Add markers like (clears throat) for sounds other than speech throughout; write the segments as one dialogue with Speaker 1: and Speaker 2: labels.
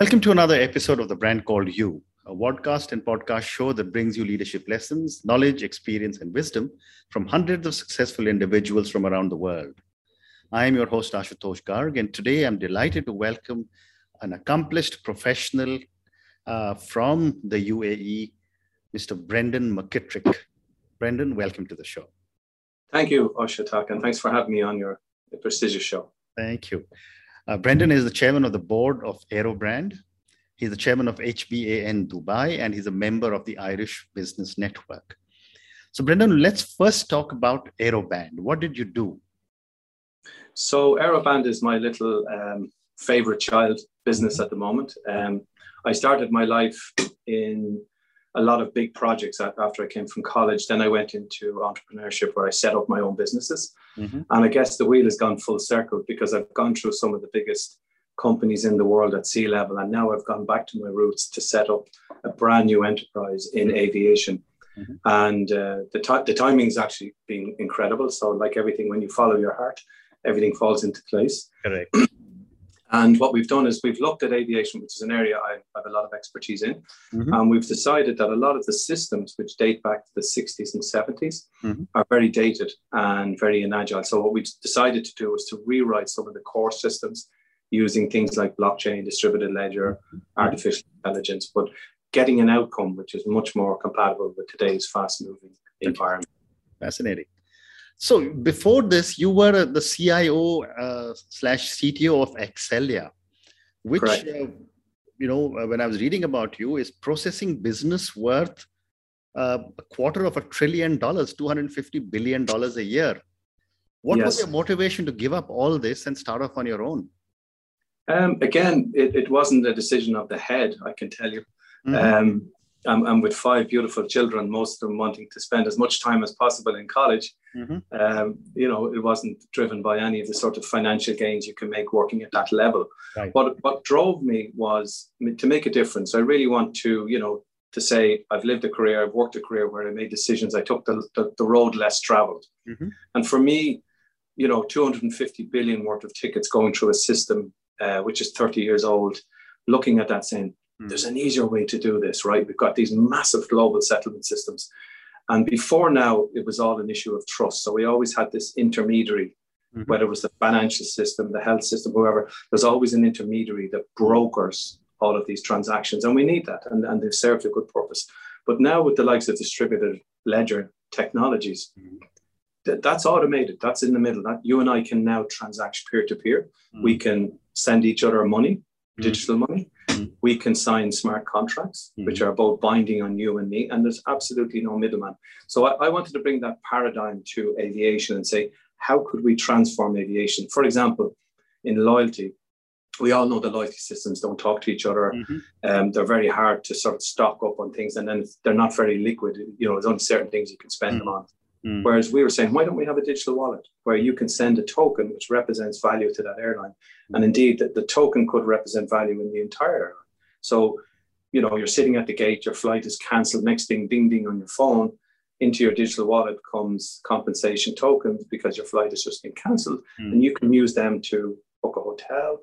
Speaker 1: Welcome to another episode of The Brand Called You, a podcast and podcast show that brings you leadership lessons, knowledge, experience, and wisdom from hundreds of successful individuals from around the world. I am your host, Ashutosh Garg, and today I'm delighted to welcome an accomplished professional uh, from the UAE, Mr. Brendan McKittrick. Brendan, welcome to the show.
Speaker 2: Thank you, Ashutosh, and thanks for having me on your prestigious show.
Speaker 1: Thank you. Uh, Brendan is the chairman of the board of Aeroband. He's the chairman of HBAN Dubai, and he's a member of the Irish Business Network. So, Brendan, let's first talk about Aeroband. What did you do?
Speaker 2: So, Aeroband is my little um, favorite child business at the moment. Um, I started my life in a lot of big projects after I came from college. Then I went into entrepreneurship where I set up my own businesses. Mm-hmm. And I guess the wheel has gone full circle because I've gone through some of the biggest companies in the world at C level. And now I've gone back to my roots to set up a brand new enterprise in aviation. Mm-hmm. And uh, the, t- the timing's actually been incredible. So, like everything, when you follow your heart, everything falls into place.
Speaker 1: Correct. (clears throat)
Speaker 2: And what we've done is we've looked at aviation, which is an area I have a lot of expertise in. Mm-hmm. And we've decided that a lot of the systems, which date back to the 60s and 70s, mm-hmm. are very dated and very inagile. So, what we decided to do was to rewrite some of the core systems using things like blockchain, distributed ledger, mm-hmm. artificial intelligence, but getting an outcome which is much more compatible with today's fast moving environment.
Speaker 1: Fascinating. So before this, you were the CIO uh, slash CTO of Accelya, which, uh, you know, uh, when I was reading about you, is processing business worth uh, a quarter of a trillion dollars, $250 billion a year. What yes. was your motivation to give up all this and start off on your own?
Speaker 2: Um, again, it, it, wasn't a decision of the head, I can tell you. Mm-hmm. Um, I'm, I'm, with five beautiful children, most of them wanting to spend as much time as possible in college. Mm-hmm. Um, you know, it wasn't driven by any of the sort of financial gains you can make working at that level. Right. What, what drove me was to make a difference. I really want to, you know, to say I've lived a career, I've worked a career where I made decisions, I took the, the, the road less traveled. Mm-hmm. And for me, you know, 250 billion worth of tickets going through a system uh, which is 30 years old, looking at that saying, Mm. There's an easier way to do this, right? We've got these massive global settlement systems. And before now, it was all an issue of trust. So we always had this intermediary, mm-hmm. whether it was the financial system, the health system, whoever, there's always an intermediary that brokers all of these transactions. And we need that. And, and they've served a good purpose. But now with the likes of distributed ledger technologies, mm-hmm. th- that's automated. That's in the middle. That you and I can now transact peer to peer. We can send each other money, mm-hmm. digital money mm. we can sign smart contracts, mm. which are both binding on you and me, and there's absolutely no middleman. So I, I wanted to bring that paradigm to aviation and say, how could we transform aviation? For example, in loyalty, we all know the loyalty systems don't talk to each other. Mm-hmm. Um, they're very hard to sort of stock up on things, and then they're not very liquid. You know, there's only certain things you can spend mm-hmm. them on. Mm. Whereas we were saying, why don't we have a digital wallet where you can send a token which represents value to that airline? And indeed, the, the token could represent value in the entire airline. So, you know, you're sitting at the gate, your flight is cancelled. Next thing, ding ding on your phone, into your digital wallet comes compensation tokens because your flight has just been cancelled. Mm. And you can use them to book a hotel,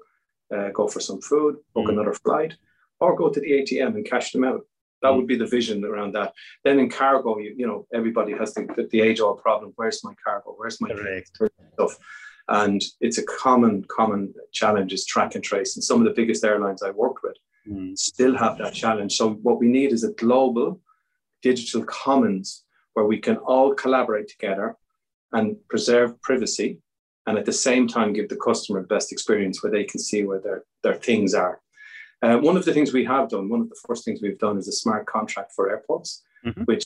Speaker 2: uh, go for some food, book mm. another flight, or go to the ATM and cash them out. That would be the vision around that. Then in cargo, you, you know, everybody has the, the age old problem. Where's my cargo? Where's my stuff? And it's a common, common challenge is track and trace. And some of the biggest airlines I worked with mm. still have that challenge. So what we need is a global digital commons where we can all collaborate together and preserve privacy and at the same time give the customer the best experience where they can see where their, their things are. Uh, one of the things we have done, one of the first things we've done is a smart contract for airports, mm-hmm. which,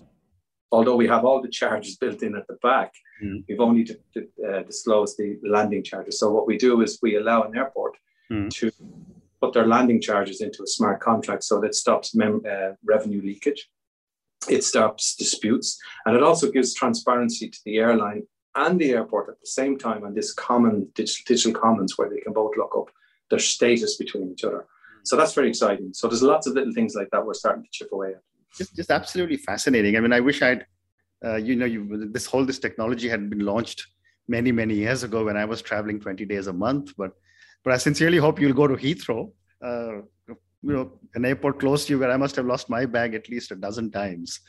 Speaker 2: although we have all the charges (laughs) built in at the back, mm-hmm. we've only to, to, uh, disclosed the landing charges. So what we do is we allow an airport mm-hmm. to put their landing charges into a smart contract so that stops mem- uh, revenue leakage. It stops disputes, and it also gives transparency to the airline and the airport at the same time on this common digital, digital commons where they can both look up their status between each other. So that's very exciting. So there's lots of little things like that we're starting to chip away at.
Speaker 1: Just, just absolutely fascinating. I mean, I wish I'd, uh, you know, you, this whole this technology had been launched many many years ago when I was traveling 20 days a month. But, but I sincerely hope you'll go to Heathrow uh, you know an airport close to you where I must have lost my bag at least a dozen times.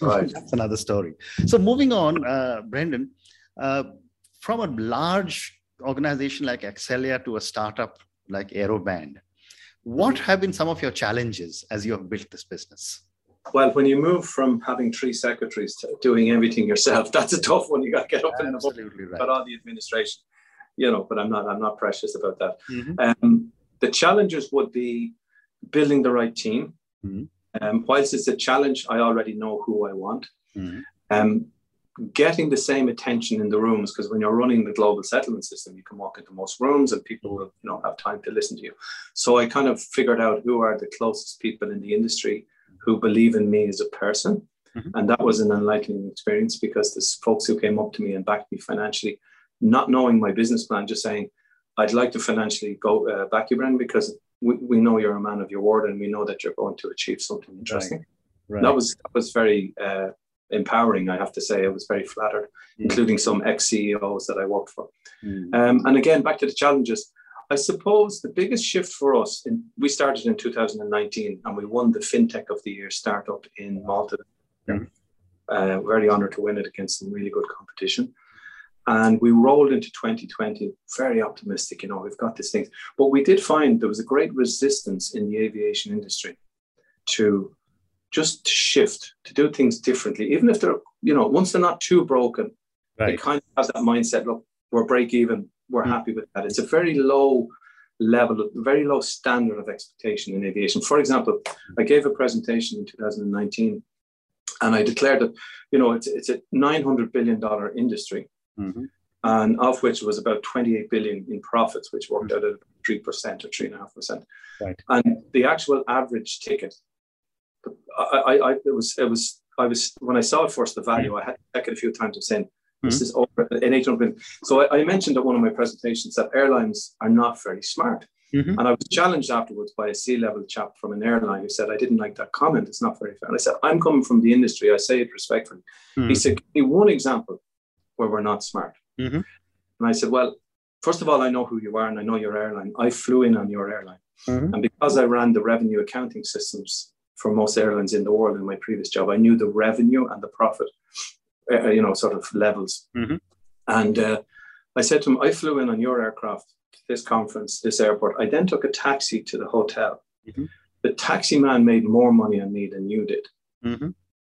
Speaker 1: Right. (laughs) That's another story. So moving on, uh, Brendan, uh, from a large organization like Accelya to a startup like Aeroband, what have been some of your challenges as you have built this business?
Speaker 2: Well, when you move from having three secretaries to doing everything yourself, (laughs) that's a tough one. You got to get up in the book, right. but all the administration, you know. But I'm not. I'm not precious about that. Mm-hmm. Um, the challenges would be building the right team. Mm-hmm. Um, whilst it's a challenge, I already know who I want. Mm-hmm. Um, getting the same attention in the rooms because when you're running the global settlement system, you can walk into most rooms and people will you know have time to listen to you. So I kind of figured out who are the closest people in the industry who believe in me as a person. Mm-hmm. And that was an enlightening experience because there's folks who came up to me and backed me financially, not knowing my business plan, just saying, I'd like to financially go uh, back you, Brendan, because we, we know you're a man of your word and we know that you're going to achieve something interesting. Right. Right. That was that was very uh, empowering, I have to say. I was very flattered, mm. including some ex CEOs that I worked for. Mm. Um, and again, back to the challenges. I suppose the biggest shift for us, in, we started in 2019 and we won the FinTech of the Year startup in Malta. Mm. Uh, very honored to win it against some really good competition. And we rolled into 2020 very optimistic, you know, we've got these things. But we did find there was a great resistance in the aviation industry to just to shift, to do things differently, even if they're, you know, once they're not too broken, right. it kind of has that mindset, look, we're break even, we're mm. happy with that. It's a very low level, very low standard of expectation in aviation. For example, I gave a presentation in 2019 and I declared that, you know, it's, it's a $900 billion industry. Mm-hmm. And of which was about 28 billion in profits, which worked mm-hmm. out at three percent or three and a half percent. Right. And the actual average ticket, I, I, I, it was, it was, I was when I saw it first the value, I had to check it a few times and saying, this mm-hmm. is over an 800 billion. So I, I, mentioned at one of my presentations that airlines are not very smart. Mm-hmm. And I was challenged afterwards by a C level chap from an airline who said, I didn't like that comment. It's not very fair. And I said, I'm coming from the industry. I say it respectfully. Mm-hmm. He said, Give me one example where we're not smart. Mm-hmm. And I said, Well, first of all, I know who you are and I know your airline. I flew in on your airline. Mm-hmm. And because I ran the revenue accounting systems for most airlines in the world in my previous job, I knew the revenue and the profit uh, uh, you know, sort of levels. Mm-hmm. And uh, I said to him, I flew in on your aircraft to this conference, this airport. I then took a taxi to the hotel. Mm-hmm. The taxi man made more money on me than you did. Mm-hmm.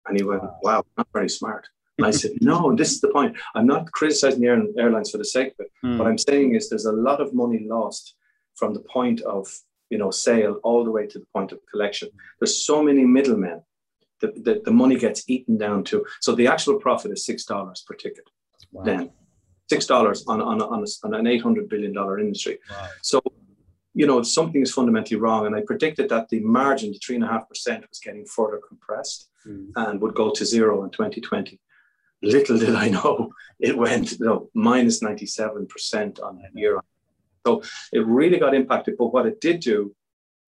Speaker 2: And he went, wow, not very smart. And (laughs) I said, no, this is the point. I'm not criticizing the airlines for the sake of it. Mm. What I'm saying is there's a lot of money lost from the point of you know sale all the way to the point of collection. There's so many middlemen that, the, the money gets eaten down to. So the actual profit is six dollars per ticket. Wow. Then six dollars on on, on, a, on, an eight hundred billion dollar industry. Wow. So you know something is fundamentally wrong, and I predicted that the margin, the three and a half percent, was getting further compressed mm. and would go to zero in 2020. Little did I know it went you know, minus 97% on a year. So it really got impacted. But what it did do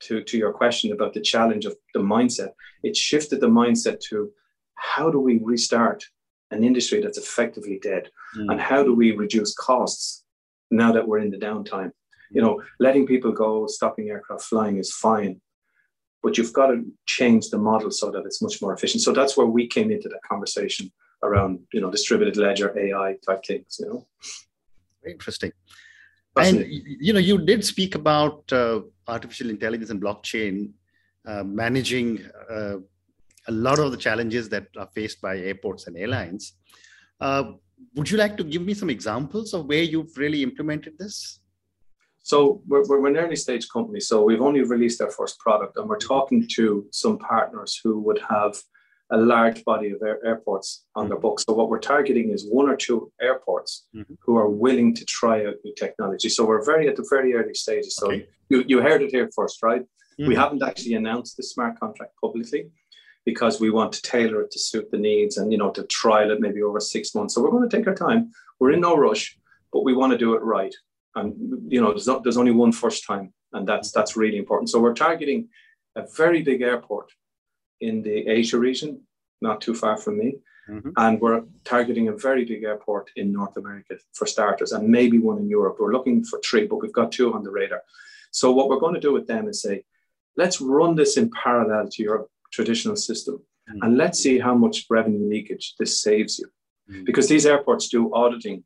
Speaker 2: to, to your question about the challenge of the mindset, it shifted the mindset to how do we restart an industry that's effectively dead? Mm. And how do we reduce costs now that we're in the downtime? You know, letting people go, stopping aircraft flying is fine, but you've got to change the model so that it's much more efficient. So that's where we came into that conversation around, you know, distributed ledger, AI type things, you know.
Speaker 1: Very interesting. And you know, you did speak about uh, artificial intelligence and blockchain uh, managing uh, a lot of the challenges that are faced by airports and airlines. Uh, would you like to give me some examples of where you've really implemented this?
Speaker 2: So we're, we're an early stage company, so we've only released our first product, and we're talking to some partners who would have a large body of air, airports on mm-hmm. their books. So what we're targeting is one or two airports mm-hmm. who are willing to try out new technology. So we're very at the very early stages. So okay. you, you heard it here first, right? Mm-hmm. We haven't actually announced the smart contract publicly because we want to tailor it to suit the needs and you know to trial it maybe over six months. So we're going to take our time. We're in no rush, but we want to do it right. And you know, there's, not, there's only one first time, and that's that's really important. So we're targeting a very big airport in the Asia region, not too far from me. Mm-hmm. And we're targeting a very big airport in North America for starters, and maybe one in Europe. We're looking for three, but we've got two on the radar. So, what we're going to do with them is say, let's run this in parallel to your traditional system mm. and let's see how much revenue leakage this saves you. Mm. Because these airports do auditing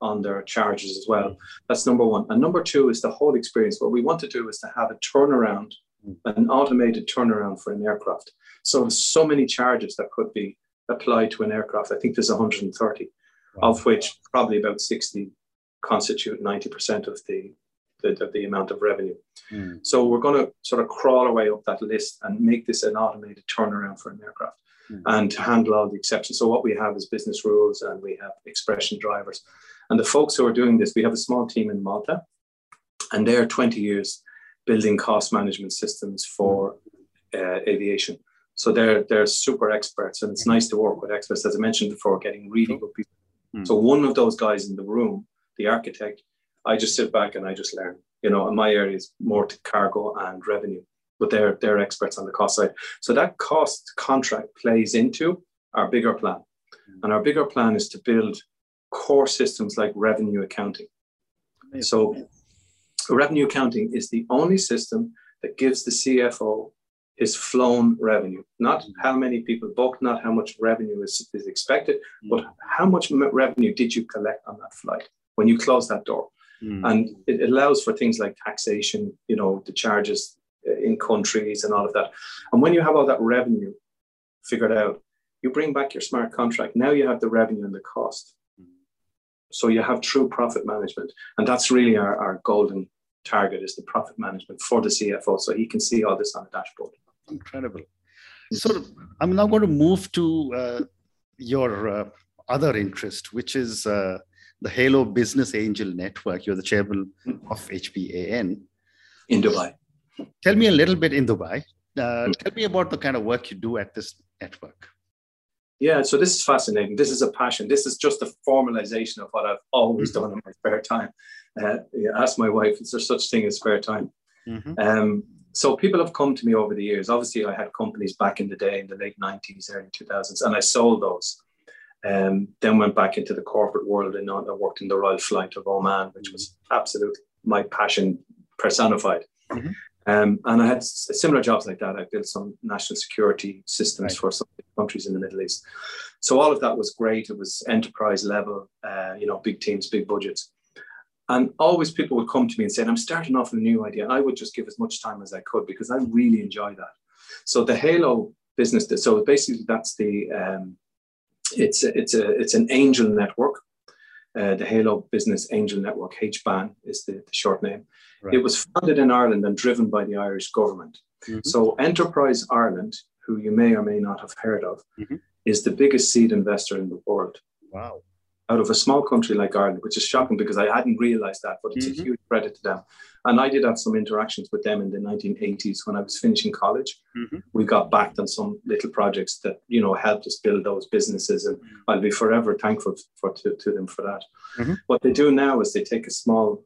Speaker 2: on their charges as well. That's number one. And number two is the whole experience. What we want to do is to have a turnaround. An automated turnaround for an aircraft. So there's so many charges that could be applied to an aircraft. I think there's 130, wow. of which probably about 60 constitute 90% of the, the, of the amount of revenue. Mm. So we're going to sort of crawl our way up that list and make this an automated turnaround for an aircraft mm. and to handle all the exceptions. So what we have is business rules and we have expression drivers. And the folks who are doing this, we have a small team in Malta and they're 20 years building cost management systems for uh, aviation. So they're they're super experts, and it's nice to work with experts. As I mentioned before, getting really good people. Mm. So one of those guys in the room, the architect, I just sit back and I just learn. You know, and my area is more to cargo and revenue, but they're they're experts on the cost side. So that cost contract plays into our bigger plan, mm. and our bigger plan is to build core systems like revenue accounting. So revenue accounting is the only system that gives the CFO his flown revenue, not mm. how many people booked, not how much revenue is, is expected, mm. but how much revenue did you collect on that flight when you close that door. Mm. And it allows for things like taxation, you know, the charges uh, in countries and all of that. And when you have all that revenue figured out, you bring back your smart contract. Now you have the revenue and the cost. So you have true profit management. And that's really our, our golden target is the profit management for the CFO. So he can see all this on a dashboard.
Speaker 1: Incredible. So I'm now going to move to uh, your uh, other interest, which is uh, the Halo Business Angel Network. You're the chairman of HBAN.
Speaker 2: In Dubai.
Speaker 1: Tell me a little bit in Dubai. Uh, hmm. tell me about the kind of work you do at this network.
Speaker 2: Yeah, so this is fascinating. This is a passion. This is just a formalization of what I've always mm-hmm. done in my spare time. Uh, ask my wife, is there such thing as spare time? Mm-hmm. Um, so people have come to me over the years. Obviously, I had companies back in the day in the late 90s, early 2000s, and I sold those. Um, then went back into the corporate world and I worked in the Royal Flight of Oman, which was absolutely my passion personified. Mm-hmm. Um, and I had similar jobs like that. I built some national security systems right. for some countries in the Middle East. So all of that was great. It was enterprise level, uh, you know, big teams, big budgets. And always people would come to me and say, I'm starting off with a new idea. And I would just give as much time as I could because I really enjoy that. So the Halo business, so basically that's the, um, it's, a, it's, a, it's an angel network. Uh, the Halo Business Angel Network, HBAN is the, the short name. Right. It was founded in Ireland and driven by the Irish government. Mm-hmm. So Enterprise Ireland, who you may or may not have heard of, mm-hmm. is the biggest seed investor in the world.
Speaker 1: Wow
Speaker 2: out of a small country like Ireland, which is shocking because I hadn't realized that, but it's mm-hmm. a huge credit to them. And I did have some interactions with them in the 1980s when I was finishing college. Mm-hmm. We got backed on some little projects that, you know, helped us build those businesses. And mm-hmm. I'll be forever thankful for to, to them for that. Mm-hmm. What they do now is they take a small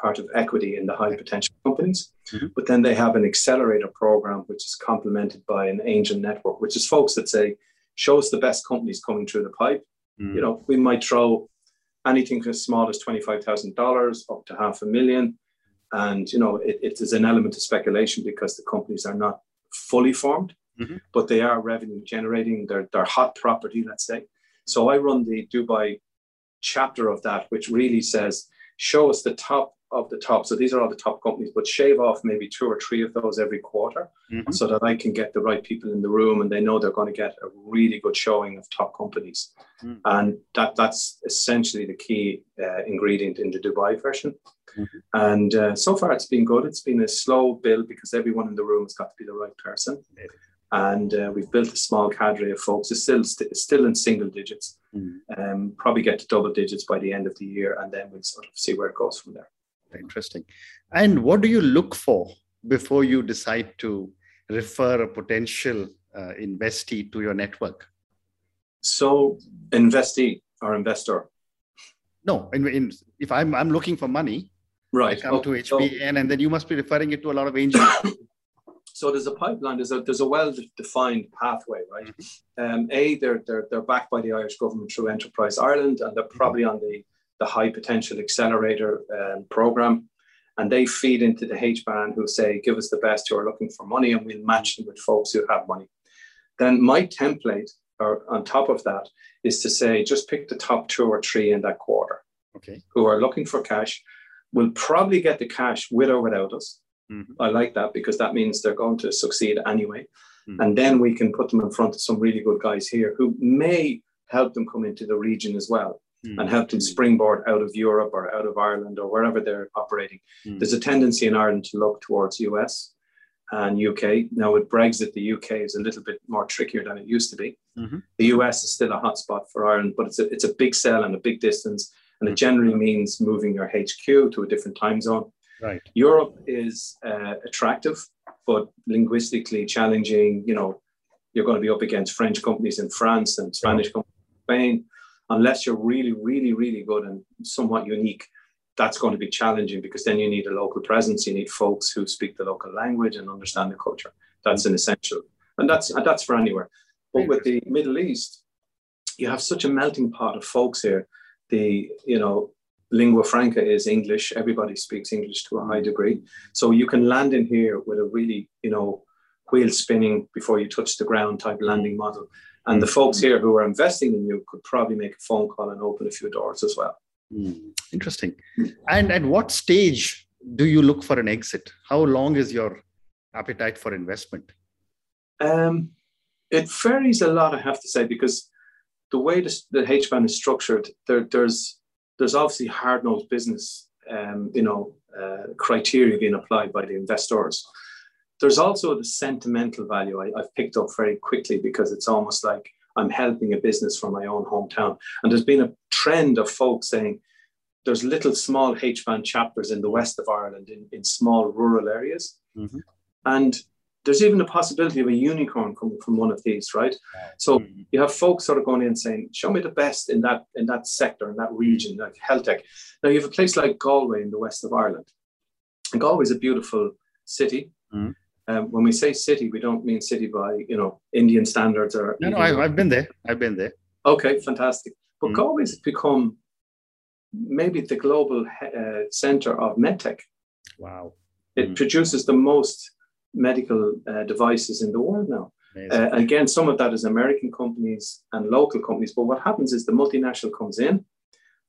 Speaker 2: part of equity in the high potential companies, mm-hmm. but then they have an accelerator program, which is complemented by an angel network, which is folks that say, show us the best companies coming through the pipe Mm. You know, we might throw anything as small as $25,000 up to half a million. And, you know, it, it is an element of speculation because the companies are not fully formed, mm-hmm. but they are revenue generating. They're, they're hot property, let's say. So I run the Dubai chapter of that, which really says, show us the top of the top. So these are all the top companies, but shave off maybe two or three of those every quarter mm-hmm. so that I can get the right people in the room and they know they're going to get a really good showing of top companies. Mm-hmm. And that that's essentially the key uh, ingredient in the Dubai version. Mm-hmm. And uh, so far it's been good. It's been a slow build because everyone in the room has got to be the right person. And uh, we've built a small cadre of folks. It's still, st- still in single digits. Mm-hmm. Um, probably get to double digits by the end of the year, and then we'll sort of see where it goes from there.
Speaker 1: Interesting. And what do you look for before you decide to refer a potential uh, investee to your network?
Speaker 2: So, investee or investor?
Speaker 1: No, in, in, if I'm I'm looking for money,
Speaker 2: right?
Speaker 1: I come oh, to HBAN, so, and then you must be referring it to a lot of angels. (coughs)
Speaker 2: so there's a pipeline. There's a there's a well-defined pathway, right? Mm-hmm. Um, a they're they're they're backed by the Irish government through Enterprise Ireland, and they're probably mm-hmm. on the the high potential accelerator um, program. and they feed into the HBAN who say, give us the best who are looking for money, and we'll match them with folks who have money. Then my template, or on top of that, is to say, just pick the top two or three in that quarter.
Speaker 1: Okay.
Speaker 2: Who are looking for cash, will probably get the cash with or without us. Mm-hmm. I like that because that means they're going to succeed anyway. Mm-hmm. And then we can put them in front of some really good guys here who may help them come into the region as well mm. and help them springboard out of Europe or out of Ireland or wherever they're operating. Mm. There's a tendency in Ireland to look towards US and UK. Now, with Brexit, the UK is a little bit more trickier than it used to be. Mm-hmm. The US is still a hotspot for Ireland, but it's a, it's a big sell and a big distance. And it mm. generally means moving your HQ to a different time zone.
Speaker 1: Right.
Speaker 2: Europe is uh, attractive, but linguistically challenging. You know, you're going to be up against French companies in France and Spanish companies in Spain unless you're really, really, really good and somewhat unique, that's going to be challenging because then you need a local presence. You need folks who speak the local language and understand the culture. That's an essential, and that's and that's for anywhere. But with the Middle East, you have such a melting pot of folks here. The you know lingua franca is English. Everybody speaks English to a high degree, so you can land in here with a really you know wheel spinning before you touch the ground type landing model and the folks here who are investing in you could probably make a phone call and open a few doors as well.
Speaker 1: Mm, interesting. And at what stage do you look for an exit? How long is your appetite for investment?
Speaker 2: Um, it varies a lot, I have to say, because the way the, the HBAN is structured, there, there's there's obviously hard nosed business, um, you know, uh, criteria being applied by the investors there's also the sentimental value I, have picked up very quickly because it's almost like I'm helping a business from my own hometown. And there's been a trend of folks saying there's little small HBAN chapters in the west of Ireland in, in small rural areas. Mm-hmm. And there's even a possibility of a unicorn coming from one of these, right? So mm-hmm. you have folks sort of going in saying, "Show me the best in that in that sector in that region, like health tech." Now you have a place like Galway in the west of Ireland, and Galway is a beautiful city. Mm-hmm. Um, when we say city, we don't mean city by you know Indian standards or.
Speaker 1: No, no, I, have been there. I've been there.
Speaker 2: Okay, fantastic. But mm. Galway's become maybe the global uh, center of medtech.
Speaker 1: Wow.
Speaker 2: It mm. produces the most medical uh, devices in the world now. Uh, again, some of that is American companies and local companies. But what happens is the multinational comes in,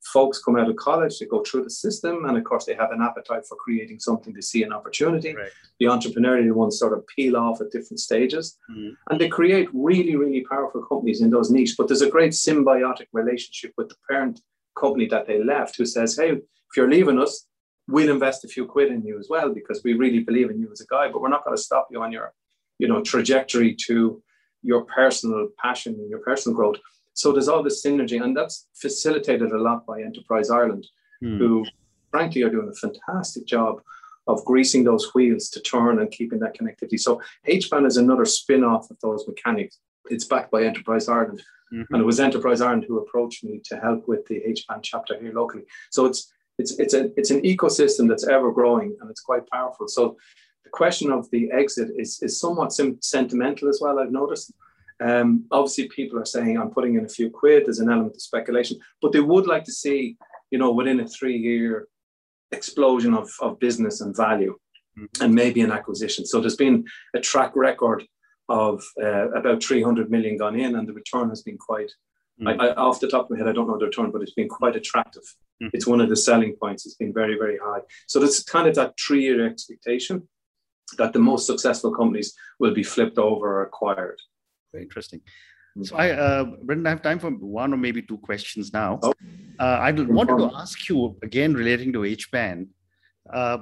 Speaker 2: folks come out of college, they go through the system, and of course, they have an appetite for creating something. They see an opportunity. Right. The entrepreneurial ones sort of peel off at different stages, mm-hmm. and they create really, really powerful companies in those niches. But there's a great symbiotic relationship with the parent company that they left, who says, "Hey, if you're leaving us, we'll invest a few quid in you as well because we really believe in you as a guy. But we're not going to stop you on your, you know, trajectory to your personal passion and your personal growth." So there's all this synergy, and that's facilitated a lot by Enterprise Ireland, mm. who frankly are doing a fantastic job of greasing those wheels to turn and keeping that connectivity. So HBAN is another spin-off of those mechanics. It's backed by Enterprise Ireland. Mm-hmm. And it was Enterprise Ireland who approached me to help with the HBAN chapter here locally. So it's it's it's a it's an ecosystem that's ever growing and it's quite powerful. So the question of the exit is is somewhat sim- sentimental as well. I've noticed. Um, obviously, people are saying I'm putting in a few quid. There's an element of speculation, but they would like to see, you know, within a three-year explosion of, of business and value, mm-hmm. and maybe an acquisition. So there's been a track record of uh, about 300 million gone in, and the return has been quite. Mm-hmm. I, I, off the top of my head, I don't know the return, but it's been quite attractive. Mm-hmm. It's one of the selling points. It's been very, very high. So that's kind of that three-year expectation that the most successful companies will be flipped over or acquired.
Speaker 1: Very interesting. So I, uh, Brendan, I have time for one or maybe two questions now. Oh. Uh, I wanted to ask you again relating to HBAN. Uh,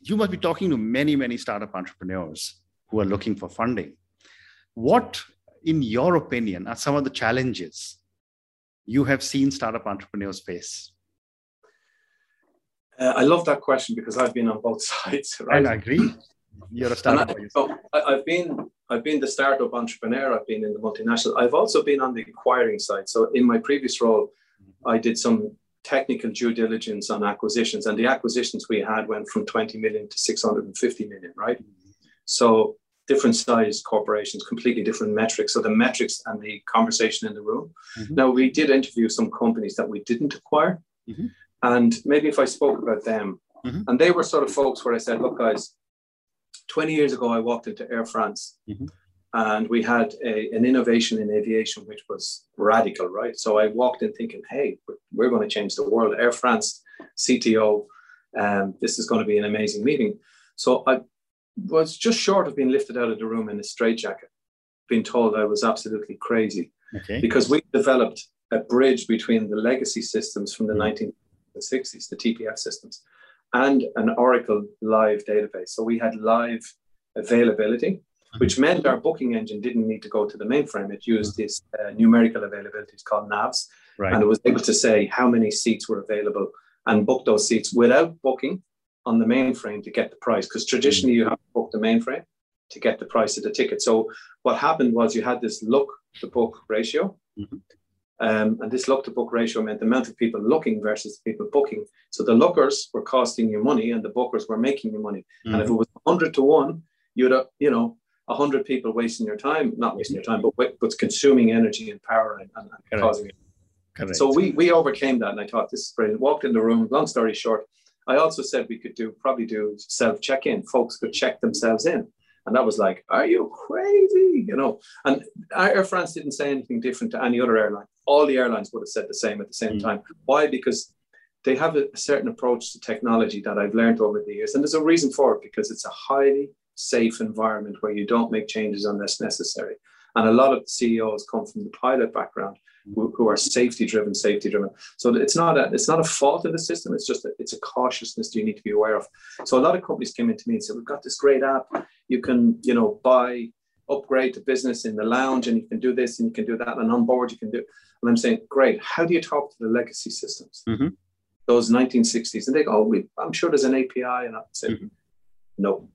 Speaker 1: you must be talking to many, many startup entrepreneurs who are looking for funding. What, in your opinion, are some of the challenges you have seen startup entrepreneurs face?
Speaker 2: Uh, I love that question because I've been on both (laughs) sides. Right?
Speaker 1: And I agree. You're a startup.
Speaker 2: I, so I, have been I've been the startup entrepreneur. I've been in the multinational. I've also been on the acquiring side. So in my previous role, I did some technical due diligence on acquisitions, and the acquisitions we had went from 20 million to 650 million. Right. So different size corporations, completely different metrics. So the metrics and the conversation in the room. Mm-hmm. Now we did interview some companies that we didn't acquire. Mm-hmm. And maybe if I spoke about them, Mm-hmm. And they were sort of folks where I said, look, guys, 20 years ago, I walked into Air France mm-hmm. and we had a, an innovation in aviation, which was radical, right? So I walked in thinking, hey, we're going to change the world. Air France CTO, um, this is going to be an amazing meeting. So I was just short of being lifted out of the room in a straitjacket, being told I was absolutely crazy. Okay. Because we developed a bridge between the legacy systems from the mm-hmm. 1960s, the TPF systems, and an Oracle live database. So we had live availability, mm-hmm. which meant our booking engine didn't need to go to the mainframe. It used mm-hmm. this uh, numerical availability, it's called NAVs, right. and it was able to say how many seats were available and book those seats without booking on the mainframe to get the price. Because traditionally, you have to book the mainframe to get the price of the ticket. So what happened was you had this look to book ratio. Mm-hmm. Um, and this look to book ratio meant the amount of people looking versus the people booking. So the lookers were costing you money and the bookers were making you money. Mm-hmm. And if it was 100 to 1, you'd have, you know, 100 people wasting your time, not wasting your time, but, but consuming energy and power and, and, and causing it. Correct. So we, we overcame that. And I thought, this is brilliant. Walked in the room, long story short, I also said we could do probably do self check in. Folks could check themselves in. And that was like, are you crazy? You know, and Air France didn't say anything different to any other airline. All the airlines would have said the same at the same mm. time. Why? Because they have a, certain approach to technology that I've learned over the years. And there's a reason for it because it's a highly safe environment where you don't make changes unless necessary. And a lot of the CEOs come from the pilot background who, who are safety driven, safety driven. So it's not a it's not a fault of the system. It's just a, it's a cautiousness you need to be aware of. So a lot of companies came into me and said, "We've got this great app. You can you know buy." upgrade to business in the lounge and you can do this and you can do that and on board you can do and i'm saying great how do you talk to the legacy systems mm-hmm. those 1960s and they go oh we, i'm sure there's an api and i say mm-hmm. no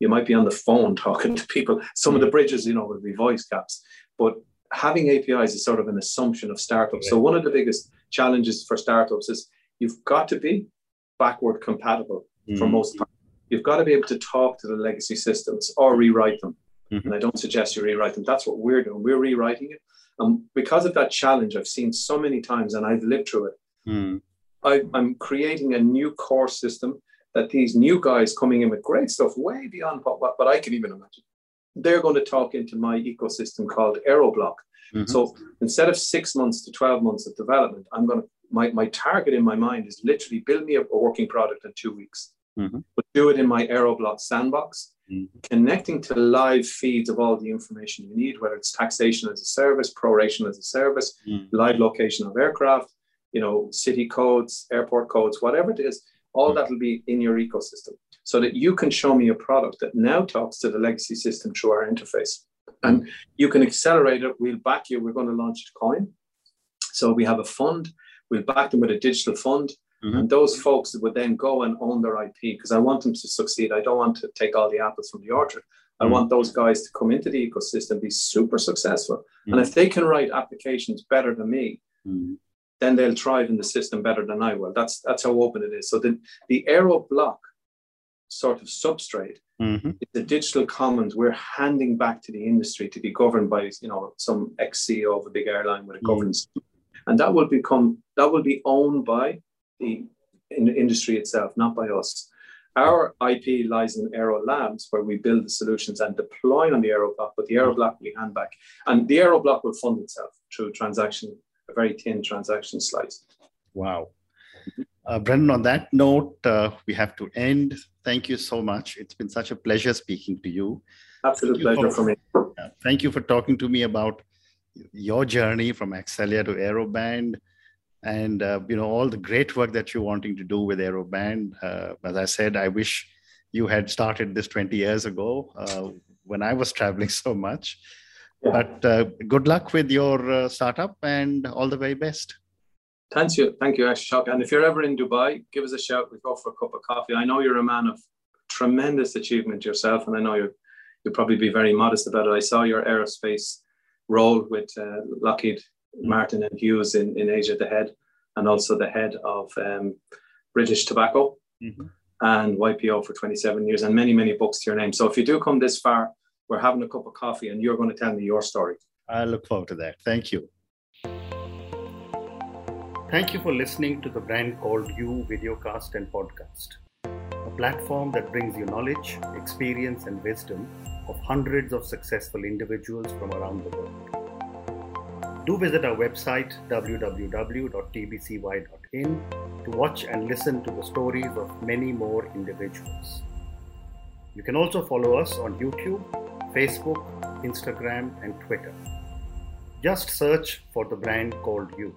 Speaker 2: you might be on the phone talking to people some mm-hmm. of the bridges you know would be voice caps but having APIs is sort of an assumption of startups. So one of the biggest challenges for startups is you've got to be backward compatible mm-hmm. for most part. You've got to be able to talk to the legacy systems or rewrite them. Mm-hmm. And I don't suggest you rewrite them. That's what we're doing. We're rewriting it. And because of that challenge, I've seen so many times and I've lived through it. Mm. I, I'm creating a new core system that these new guys coming in with great stuff way beyond what, what, what I can even imagine they're going to talk into my ecosystem called Aeroblock. Mm-hmm. So instead of six months to 12 months of development, I'm going to, my, my target in my mind is literally build me a, a working product in two weeks, mm-hmm. but do it in my Aeroblock sandbox, mm-hmm. connecting to live feeds of all the information you need, whether it's taxation as a service, proration as a service, mm. live location of aircraft, you know, city codes, airport codes, whatever it is, all mm. that will be in your ecosystem so that you can show me a product that now talks to the legacy system through our interface. And you can accelerate it. We'll back you. We're going to launch a coin. So we have a fund. We'll back them with a digital fund. Mm-hmm. And those folks would then go and own their IP because I want them to succeed. I don't want to take all the apples from the orchard. I mm-hmm. want those guys to come into the ecosystem, be super successful. Mm-hmm. And if they can write applications better than me, mm-hmm. Then they'll thrive in the system better than I will. That's that's how open it is. So the, the Aero block sort of substrate mm-hmm. the digital commons we're handing back to the industry to be governed by you know some ex-ceo of a big airline with a mm-hmm. governance and that will become that will be owned by the in industry itself not by us our IP lies in Aero Labs, where we build the solutions and deploy on the Aero block, but the Aero block we hand back. And the Aero block will fund itself through transaction, a very thin transaction slice.
Speaker 1: Wow. Uh, Brendan, on that note, uh, we have to end. Thank you so much. It's been such a pleasure speaking to you.
Speaker 2: Absolute pleasure for, for me.
Speaker 1: Uh, thank you for talking to me about your journey from Accelya to Aeroband and uh, you know all the great work that you're wanting to do with Aeroband. Uh, as I said, I wish you had started this 20 years ago uh, when I was traveling (laughs) so much. Yeah. But good luck with your startup and all the very best.
Speaker 2: Thank you, thank you, Ashok. And if you're ever in Dubai, give us a shout. We go for a cup of coffee. I know you're a man of tremendous achievement yourself, and I know you you'll probably be very modest about it. I saw your aerospace role with uh, Lockheed Martin and Hughes in, in Asia, the head, and also the head of um, British Tobacco mm-hmm. and YPO for 27 years, and many, many books to your name. So if you do come this far, we're having a cup of coffee, and you're going to tell me your story.
Speaker 1: I look forward to that. Thank you. Thank you for listening to the Brand Called You videocast and podcast. A platform that brings you knowledge, experience, and wisdom of hundreds of successful individuals from around the world. Do visit our website www.tbcy.in to watch and listen to the stories of many more individuals. You can also follow us on YouTube, Facebook, Instagram, and Twitter. Just search for the brand called You.